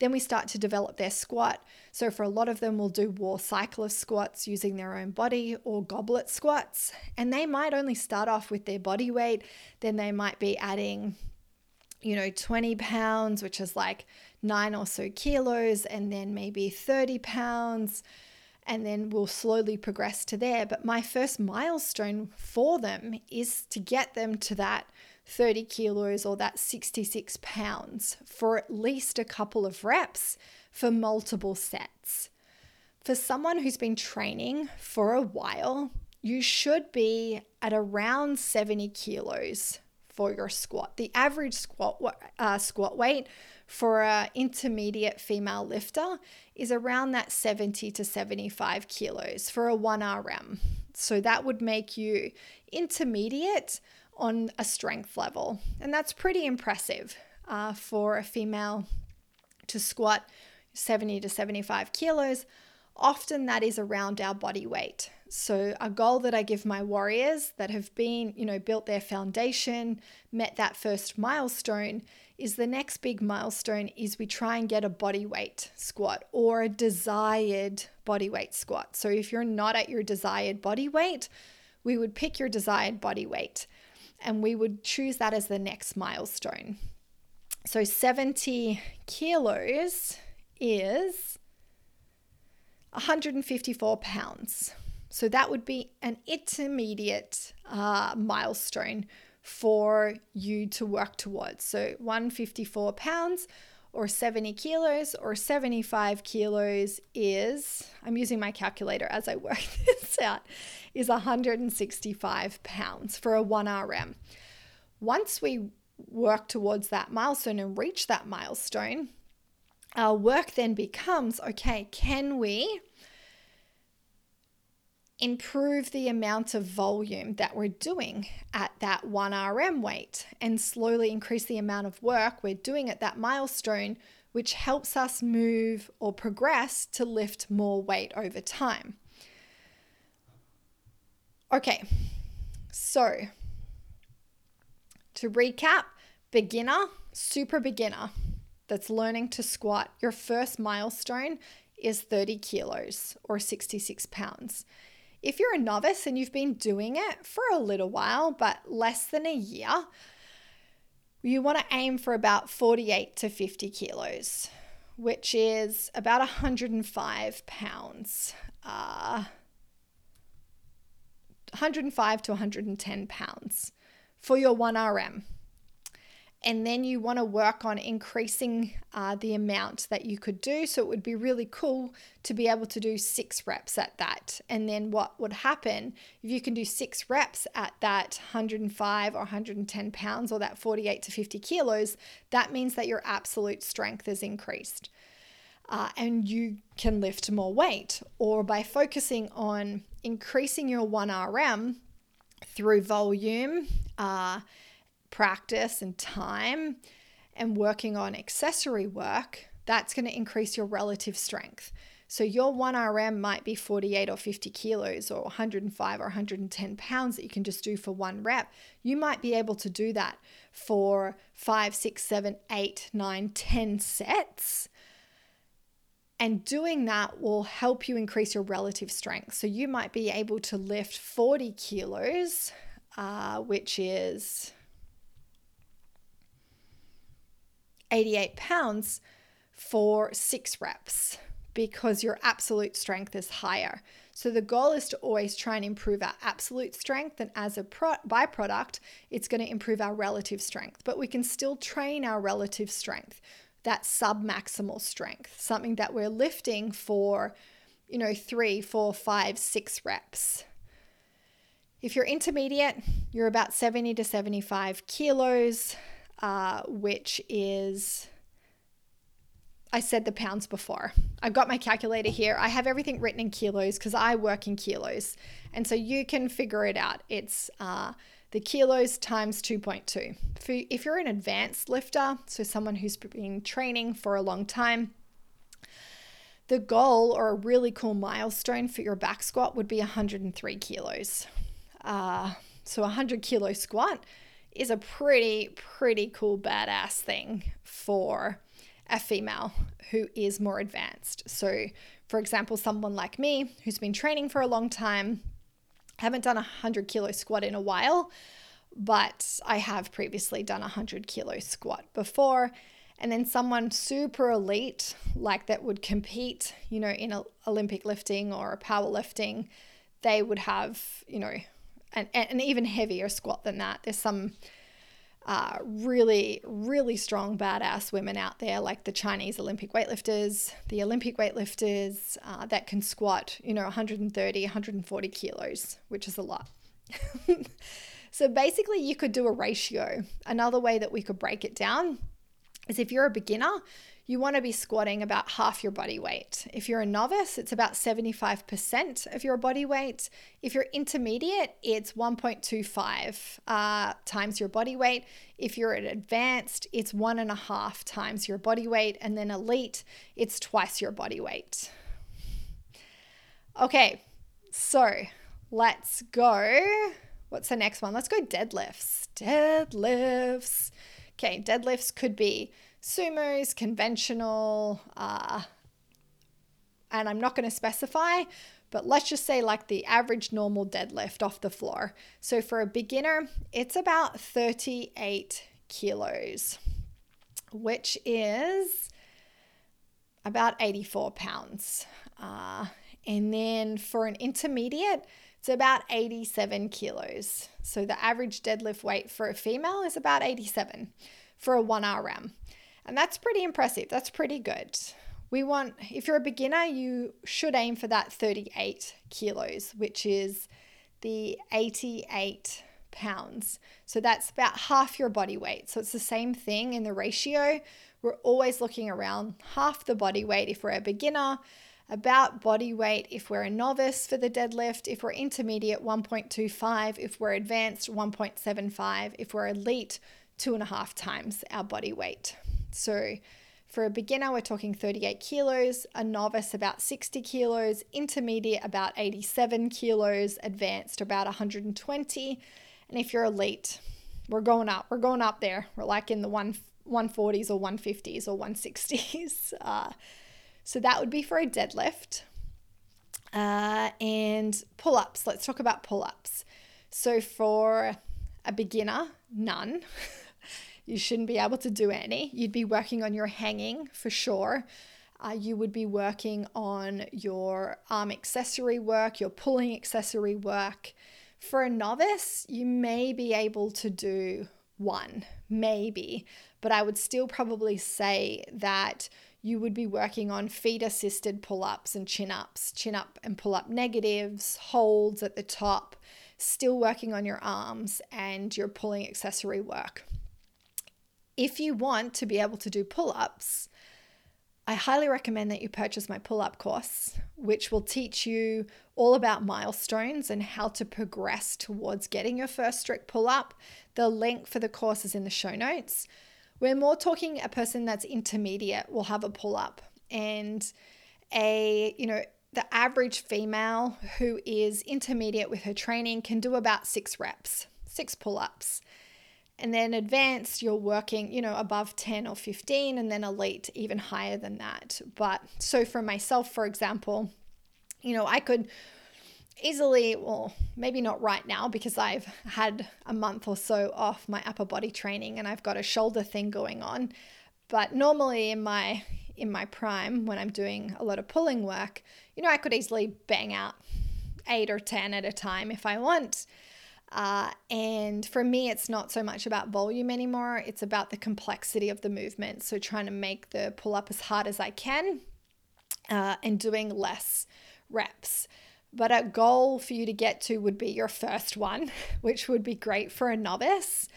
Then we start to develop their squat. So, for a lot of them, we'll do war cyclist squats using their own body or goblet squats. And they might only start off with their body weight, then they might be adding, you know, 20 pounds, which is like nine or so kilos, and then maybe 30 pounds and then we'll slowly progress to there. But my first milestone for them is to get them to that 30 kilos or that 66 pounds for at least a couple of reps for multiple sets. For someone who's been training for a while, you should be at around 70 kilos for your squat. The average squat uh, squat weight for an intermediate female lifter is around that 70 to 75 kilos for a 1RM. So that would make you intermediate on a strength level. And that's pretty impressive uh, for a female to squat 70 to 75 kilos. Often that is around our body weight. So, a goal that I give my warriors that have been, you know, built their foundation, met that first milestone, is the next big milestone is we try and get a body weight squat or a desired body weight squat. So, if you're not at your desired body weight, we would pick your desired body weight and we would choose that as the next milestone. So 70 kilos is 154 pounds. So that would be an intermediate uh, milestone for you to work towards. So 154 pounds or 70 kilos or 75 kilos is, I'm using my calculator as I work this out, is 165 pounds for a 1RM. Once we work towards that milestone and reach that milestone, our work then becomes okay, can we improve the amount of volume that we're doing at that 1RM weight and slowly increase the amount of work we're doing at that milestone, which helps us move or progress to lift more weight over time. Okay, so to recap, beginner, super beginner that's learning to squat, your first milestone is 30 kilos or 66 pounds. If you're a novice and you've been doing it for a little while, but less than a year, you want to aim for about 48 to 50 kilos, which is about 105 pounds. Uh, 105 to 110 pounds for your 1RM and then you want to work on increasing uh, the amount that you could do. So it would be really cool to be able to do six reps at that. And then what would happen if you can do six reps at that 105 or 110 pounds or that 48 to 50 kilos? That means that your absolute strength is increased. Uh, and you can lift more weight, or by focusing on increasing your 1RM through volume, uh, practice and time and working on accessory work, that's going to increase your relative strength. So your 1RM might be 48 or 50 kilos or 105 or 110 pounds that you can just do for one rep. You might be able to do that for five, six, seven, eight, nine, 10 sets. And doing that will help you increase your relative strength. So you might be able to lift 40 kilos, uh, which is 88 pounds for six reps because your absolute strength is higher. So the goal is to always try and improve our absolute strength, and as a pro- byproduct, it's going to improve our relative strength. But we can still train our relative strength, that sub-maximal strength, something that we're lifting for, you know, three, four, five, six reps. If you're intermediate, you're about 70 to 75 kilos uh, which is, I said the pounds before. I've got my calculator here. I have everything written in kilos because I work in kilos. And so you can figure it out. It's uh, the kilos times 2.2. If you're an advanced lifter, so someone who's been training for a long time, the goal or a really cool milestone for your back squat would be 103 kilos. Uh, so 100 kilo squat is a pretty, pretty cool, badass thing for a female who is more advanced. So, for example, someone like me who's been training for a long time, haven't done a 100 kilo squat in a while, but I have previously done a 100 kilo squat before. And then someone super elite, like that would compete, you know, in Olympic lifting or powerlifting, they would have, you know, an, an even heavier squat than that. There's some uh, really, really strong, badass women out there, like the Chinese Olympic weightlifters, the Olympic weightlifters uh, that can squat, you know, 130, 140 kilos, which is a lot. So basically, you could do a ratio. Another way that we could break it down is if you're a beginner, you want to be squatting about half your body weight. If you're a novice, it's about 75% of your body weight. If you're intermediate, it's 1.25 uh, times your body weight. If you're an advanced, it's one and a half times your body weight. And then elite, it's twice your body weight. Okay, so let's go. What's the next one? Let's go deadlifts. Deadlifts. Okay, deadlifts could be sumos, conventional, uh, and I'm not going to specify, but let's just say like the average normal deadlift off the floor. So for a beginner, it's about 38 kilos, which is about 84 pounds. Uh, and then for an intermediate, it's about 87 kilos. So the average deadlift weight for a female is about 87 for a 1RM. And that's pretty impressive. That's pretty good. We want, if you're a beginner, you should aim for that 38 kilos, which is the 88 pounds. So that's about half your body weight. So it's the same thing in the ratio. We're always looking around half the body weight if we're a beginner, about body weight if we're a novice for the deadlift, if we're intermediate, 1.25, if we're advanced, 1.75, if we're elite, two and a half times our body weight. So for a beginner, we're talking 38 kilos, a novice about 60 kilos, intermediate about 87 kilos, advanced about 120. And if you're elite, we're going up. We're going up there. We're like in the one 140s or 150s or 160s. Uh, so that would be for a deadlift. Uh, and pull ups. Let's talk about pull ups. So for a beginner, none. you shouldn't be able to do any. You'd be working on your hanging for sure. Uh, you would be working on your arm accessory work, your pulling accessory work. For a novice, you may be able to do one, maybe, but I would still probably say that you would be working on feet assisted pull ups and chin ups, chin up and pull up negatives, holds at the top, still working on your arms and your pulling accessory work. If you want to be able to do pull ups, I highly recommend that you purchase my pull up course, which will teach you all about milestones and how to progress towards getting your first strict pull up. The link for the course is in the show notes. We're more talking a person that's intermediate will have a pull up and a, you know, the average female who is intermediate with her training can do about six reps, six pull ups. And then advanced, you're working, you know, above 10 or 15, and then elite, even higher than that. But so for myself, for example, you know, I could easily, well, maybe not right now because I've had a month or so off my upper body training and I've got a shoulder thing going on. But normally in my in my prime when I'm doing a lot of pulling work, you know, I could easily bang out eight or 10 at a time if I want. Uh, and for me, it's not so much about volume anymore, it's about the complexity of the movement. So trying to make the pull up as hard as I can uh, and doing less reps. But a goal for you to get to would be your first one, which would be great for a novice.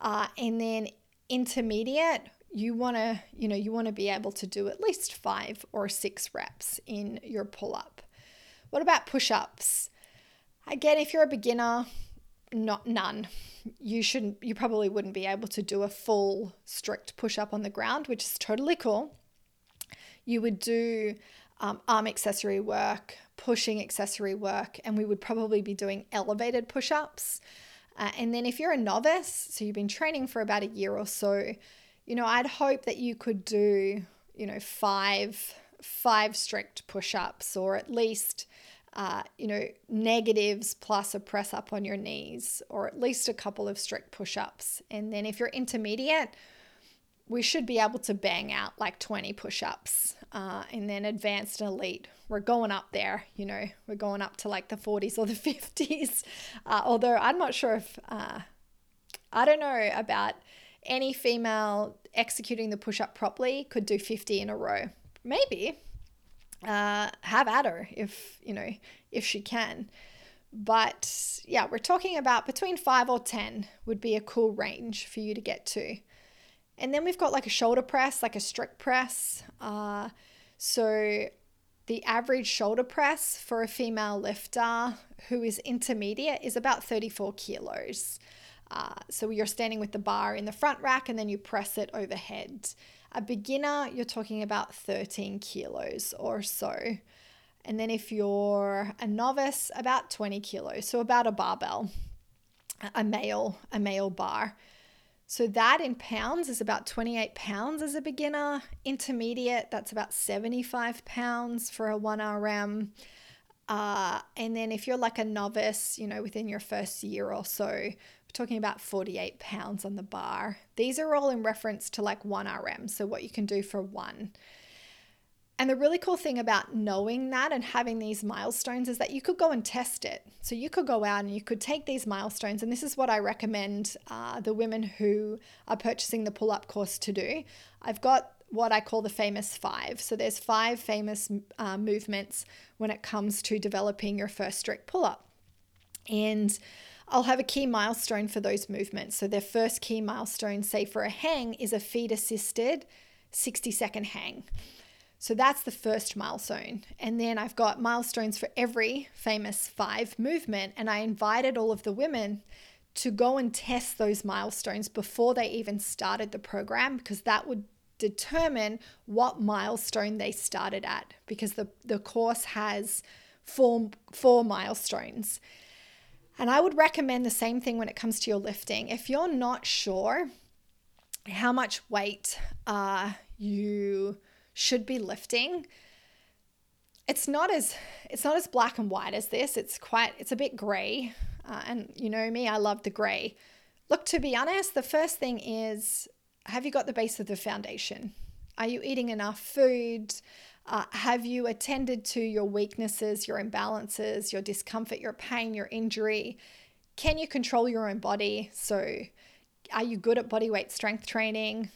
Uh, and then intermediate, you want to, you know, you want to be able to do at least five or six reps in your pull up. What about push ups? Again, if you're a beginner, not none. You shouldn't, you probably wouldn't be able to do a full strict push up on the ground, which is totally cool. You would do um, arm accessory work, pushing accessory work, and we would probably be doing elevated push ups. Uh, and then if you're a novice, so you've been training for about a year or so, you know, I'd hope that you could do, you know, five five strict push-ups or at least uh, you know, negatives plus a press up on your knees, or at least a couple of strict push ups. And then if you're intermediate, we should be able to bang out like 20 push ups. Uh, and then advanced and elite, we're going up there, you know, we're going up to like the 40s or the 50s. Uh, although I'm not sure if, uh, I don't know about any female executing the push up properly could do 50 in a row. Maybe. Uh, have at her if, you know, if she can. But yeah, we're talking about between five or 10 would be a cool range for you to get to. And then we've got like a shoulder press, like a strict press. Uh, so the average shoulder press for a female lifter who is intermediate is about 34 kilos. Uh, so you're standing with the bar in the front rack and then you press it overhead. A beginner, you're talking about 13 kilos or so. And then if you're a novice, about 20 kilos, so about a barbell, a male, a male bar. So that in pounds is about 28 pounds as a beginner. Intermediate, that's about 75 pounds for a 1RM. Uh, and then if you're like a novice, you know, within your first year or so, we're talking about 48 pounds on the bar. These are all in reference to like 1RM, so what you can do for one. And the really cool thing about knowing that and having these milestones is that you could go and test it. So you could go out and you could take these milestones, and this is what I recommend uh, the women who are purchasing the pull up course to do. I've got what I call the famous five. So there's five famous uh, movements when it comes to developing your first strict pull up. And I'll have a key milestone for those movements. So their first key milestone, say for a hang, is a feet assisted 60 second hang. So that's the first milestone. And then I've got milestones for every famous five movement. And I invited all of the women to go and test those milestones before they even started the program because that would determine what milestone they started at because the, the course has four, four milestones. And I would recommend the same thing when it comes to your lifting. If you're not sure how much weight uh, you should be lifting it's not as it's not as black and white as this. It's quite it's a bit gray. Uh, and you know me i love the gray. Look to be honest the first thing is have you got the base of the foundation? Are you eating enough food uh, have you attended to your weaknesses your imbalances your discomfort your pain your injury can you control your own body so are you good at body weight strength training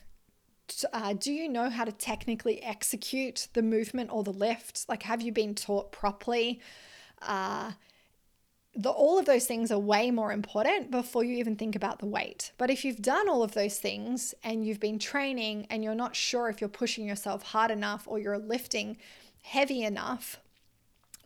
uh, do you know how to technically execute the movement or the lift? Like, have you been taught properly? Uh, the, all of those things are way more important before you even think about the weight. But if you've done all of those things and you've been training and you're not sure if you're pushing yourself hard enough or you're lifting heavy enough,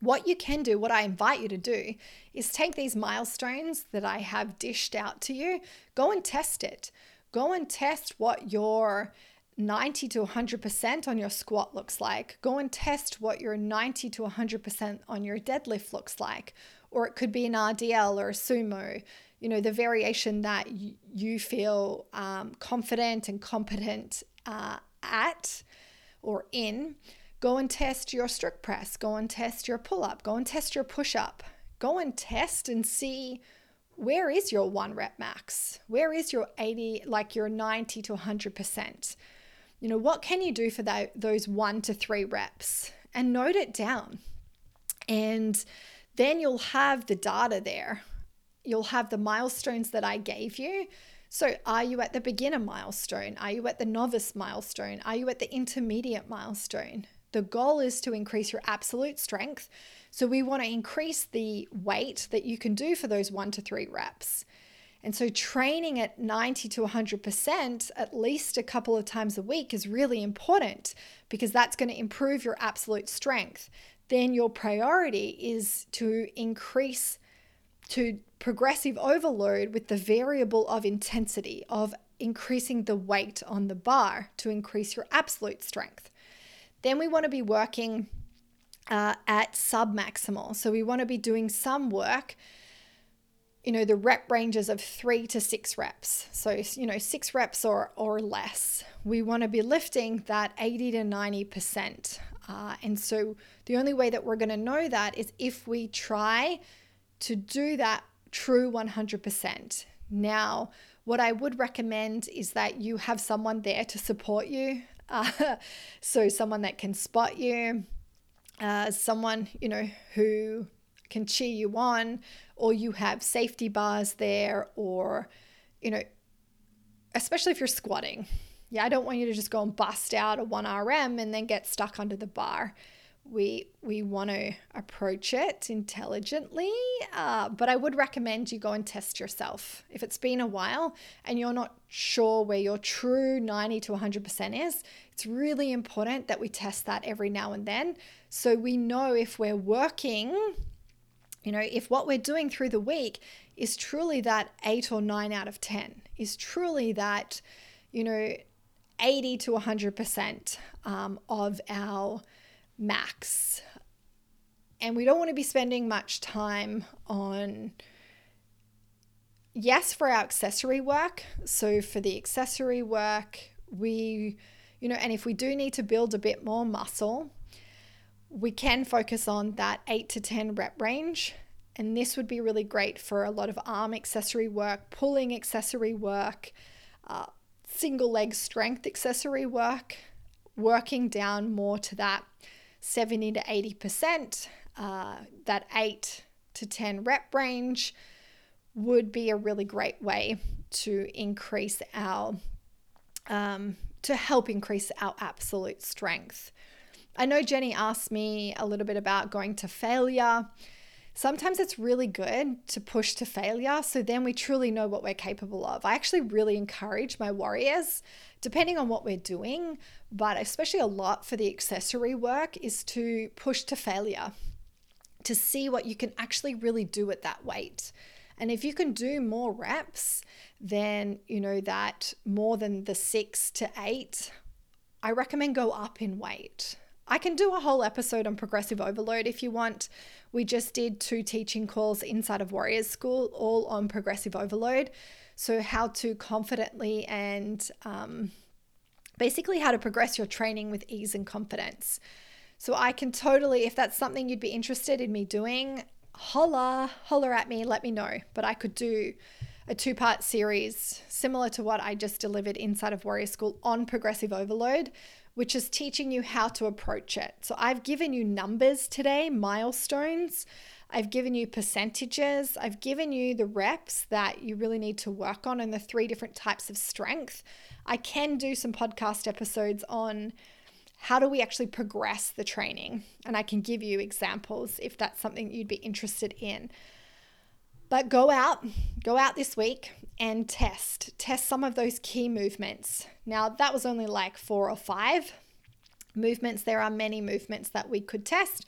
what you can do, what I invite you to do, is take these milestones that I have dished out to you, go and test it. Go and test what your 90 to 100% on your squat looks like. Go and test what your 90 to 100% on your deadlift looks like. Or it could be an RDL or a sumo, you know, the variation that y- you feel um, confident and competent uh, at or in. Go and test your strict press. Go and test your pull up. Go and test your push up. Go and test and see where is your one rep max? Where is your 80, like your 90 to 100%? You know, what can you do for that, those one to three reps? And note it down. And then you'll have the data there. You'll have the milestones that I gave you. So, are you at the beginner milestone? Are you at the novice milestone? Are you at the intermediate milestone? The goal is to increase your absolute strength so we want to increase the weight that you can do for those one to three reps. And so training at 90 to 100% at least a couple of times a week is really important because that's going to improve your absolute strength. Then your priority is to increase to progressive overload with the variable of intensity of increasing the weight on the bar to increase your absolute strength. Then we want to be working uh, at submaximal. So we want to be doing some work, you know, the rep ranges of three to six reps. So, you know, six reps or, or less. We want to be lifting that 80 to 90%. Uh, and so the only way that we're going to know that is if we try to do that true 100%. Now, what I would recommend is that you have someone there to support you. Uh, so, someone that can spot you, uh, someone you know who can cheer you on or you have safety bars there or you know especially if you're squatting yeah i don't want you to just go and bust out a 1rm and then get stuck under the bar. We we want to approach it intelligently uh, but i would recommend you go and test yourself. If it's been a while and you're not sure where your true 90 to 100% is it's really important that we test that every now and then so we know if we're working you know if what we're doing through the week is truly that 8 or 9 out of 10 is truly that you know 80 to 100% um, of our max. And we don't want to be spending much time on, yes, for our accessory work. So, for the accessory work, we, you know, and if we do need to build a bit more muscle, we can focus on that 8 to 10 rep range. And this would be really great for a lot of arm accessory work, pulling accessory work, uh, single leg strength accessory work, working down more to that 70 to 80%, uh, that 8 to 10 rep range would be a really great way to increase our, um, to help increase our absolute strength. I know Jenny asked me a little bit about going to failure. Sometimes it's really good to push to failure so then we truly know what we're capable of. I actually really encourage my warriors depending on what we're doing, but especially a lot for the accessory work, is to push to failure, to see what you can actually really do at that weight. And if you can do more reps than, you know, that more than the six to eight, I recommend go up in weight. I can do a whole episode on progressive overload if you want. We just did two teaching calls inside of Warriors School, all on progressive overload. So, how to confidently and um, basically how to progress your training with ease and confidence. So, I can totally, if that's something you'd be interested in me doing, holla, holler at me, let me know. But I could do a two part series similar to what I just delivered inside of Warrior School on progressive overload, which is teaching you how to approach it. So I've given you numbers today, milestones. I've given you percentages. I've given you the reps that you really need to work on and the three different types of strength. I can do some podcast episodes on how do we actually progress the training, and I can give you examples if that's something you'd be interested in. But go out, go out this week and test. Test some of those key movements. Now, that was only like four or five movements. There are many movements that we could test,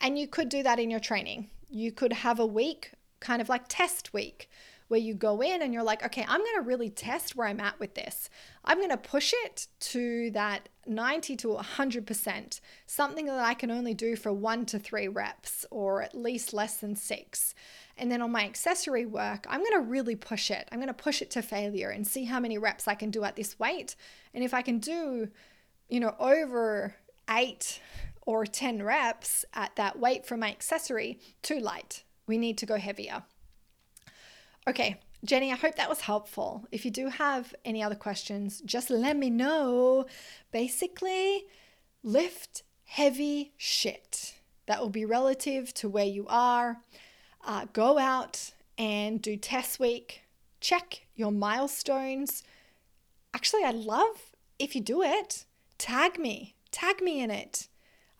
and you could do that in your training you could have a week, kind of like test week, where you go in and you're like, okay, I'm going to really test where I'm at with this. I'm going to push it to that 90 to 100%, something that I can only do for one to three reps or at least less than six. And then on my accessory work, I'm going to really push it. I'm going to push it to failure and see how many reps I can do at this weight. And if I can do, you know, over eight or 10 reps at that weight for my accessory, too light. We need to go heavier. Okay, Jenny, I hope that was helpful. If you do have any other questions, just let me know. Basically, lift heavy shit. That will be relative to where you are. Uh, go out and do test week. Check your milestones. Actually, I'd love if you do it. Tag me. Tag me in it.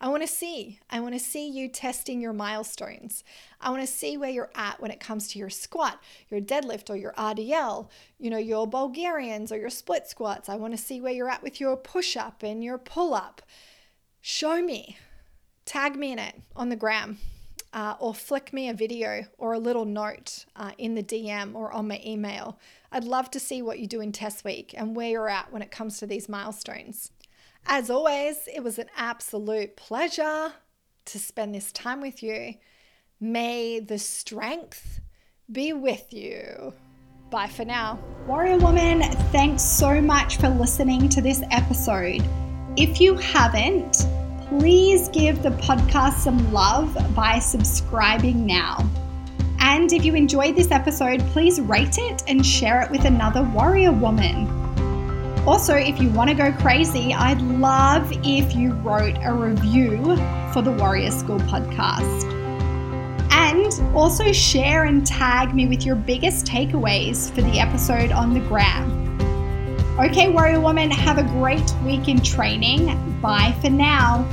I want to see. I want to see you testing your milestones. I want to see where you're at when it comes to your squat, your deadlift, or your RDL, you know, your Bulgarians or your split squats. I want to see where you're at with your push up and your pull up. Show me. Tag me in it on the gram. Uh, or flick me a video or a little note uh, in the DM or on my email. I'd love to see what you do in test week and where you're at when it comes to these milestones. As always, it was an absolute pleasure to spend this time with you. May the strength be with you. Bye for now. Warrior Woman, thanks so much for listening to this episode. If you haven't, please give the podcast some love by subscribing now. And if you enjoyed this episode, please rate it and share it with another warrior woman. Also, if you want to go crazy, I'd love if you wrote a review for the Warrior School podcast. And also share and tag me with your biggest takeaways for the episode on the gram. Okay, Warrior Woman, have a great week in training. Bye for now.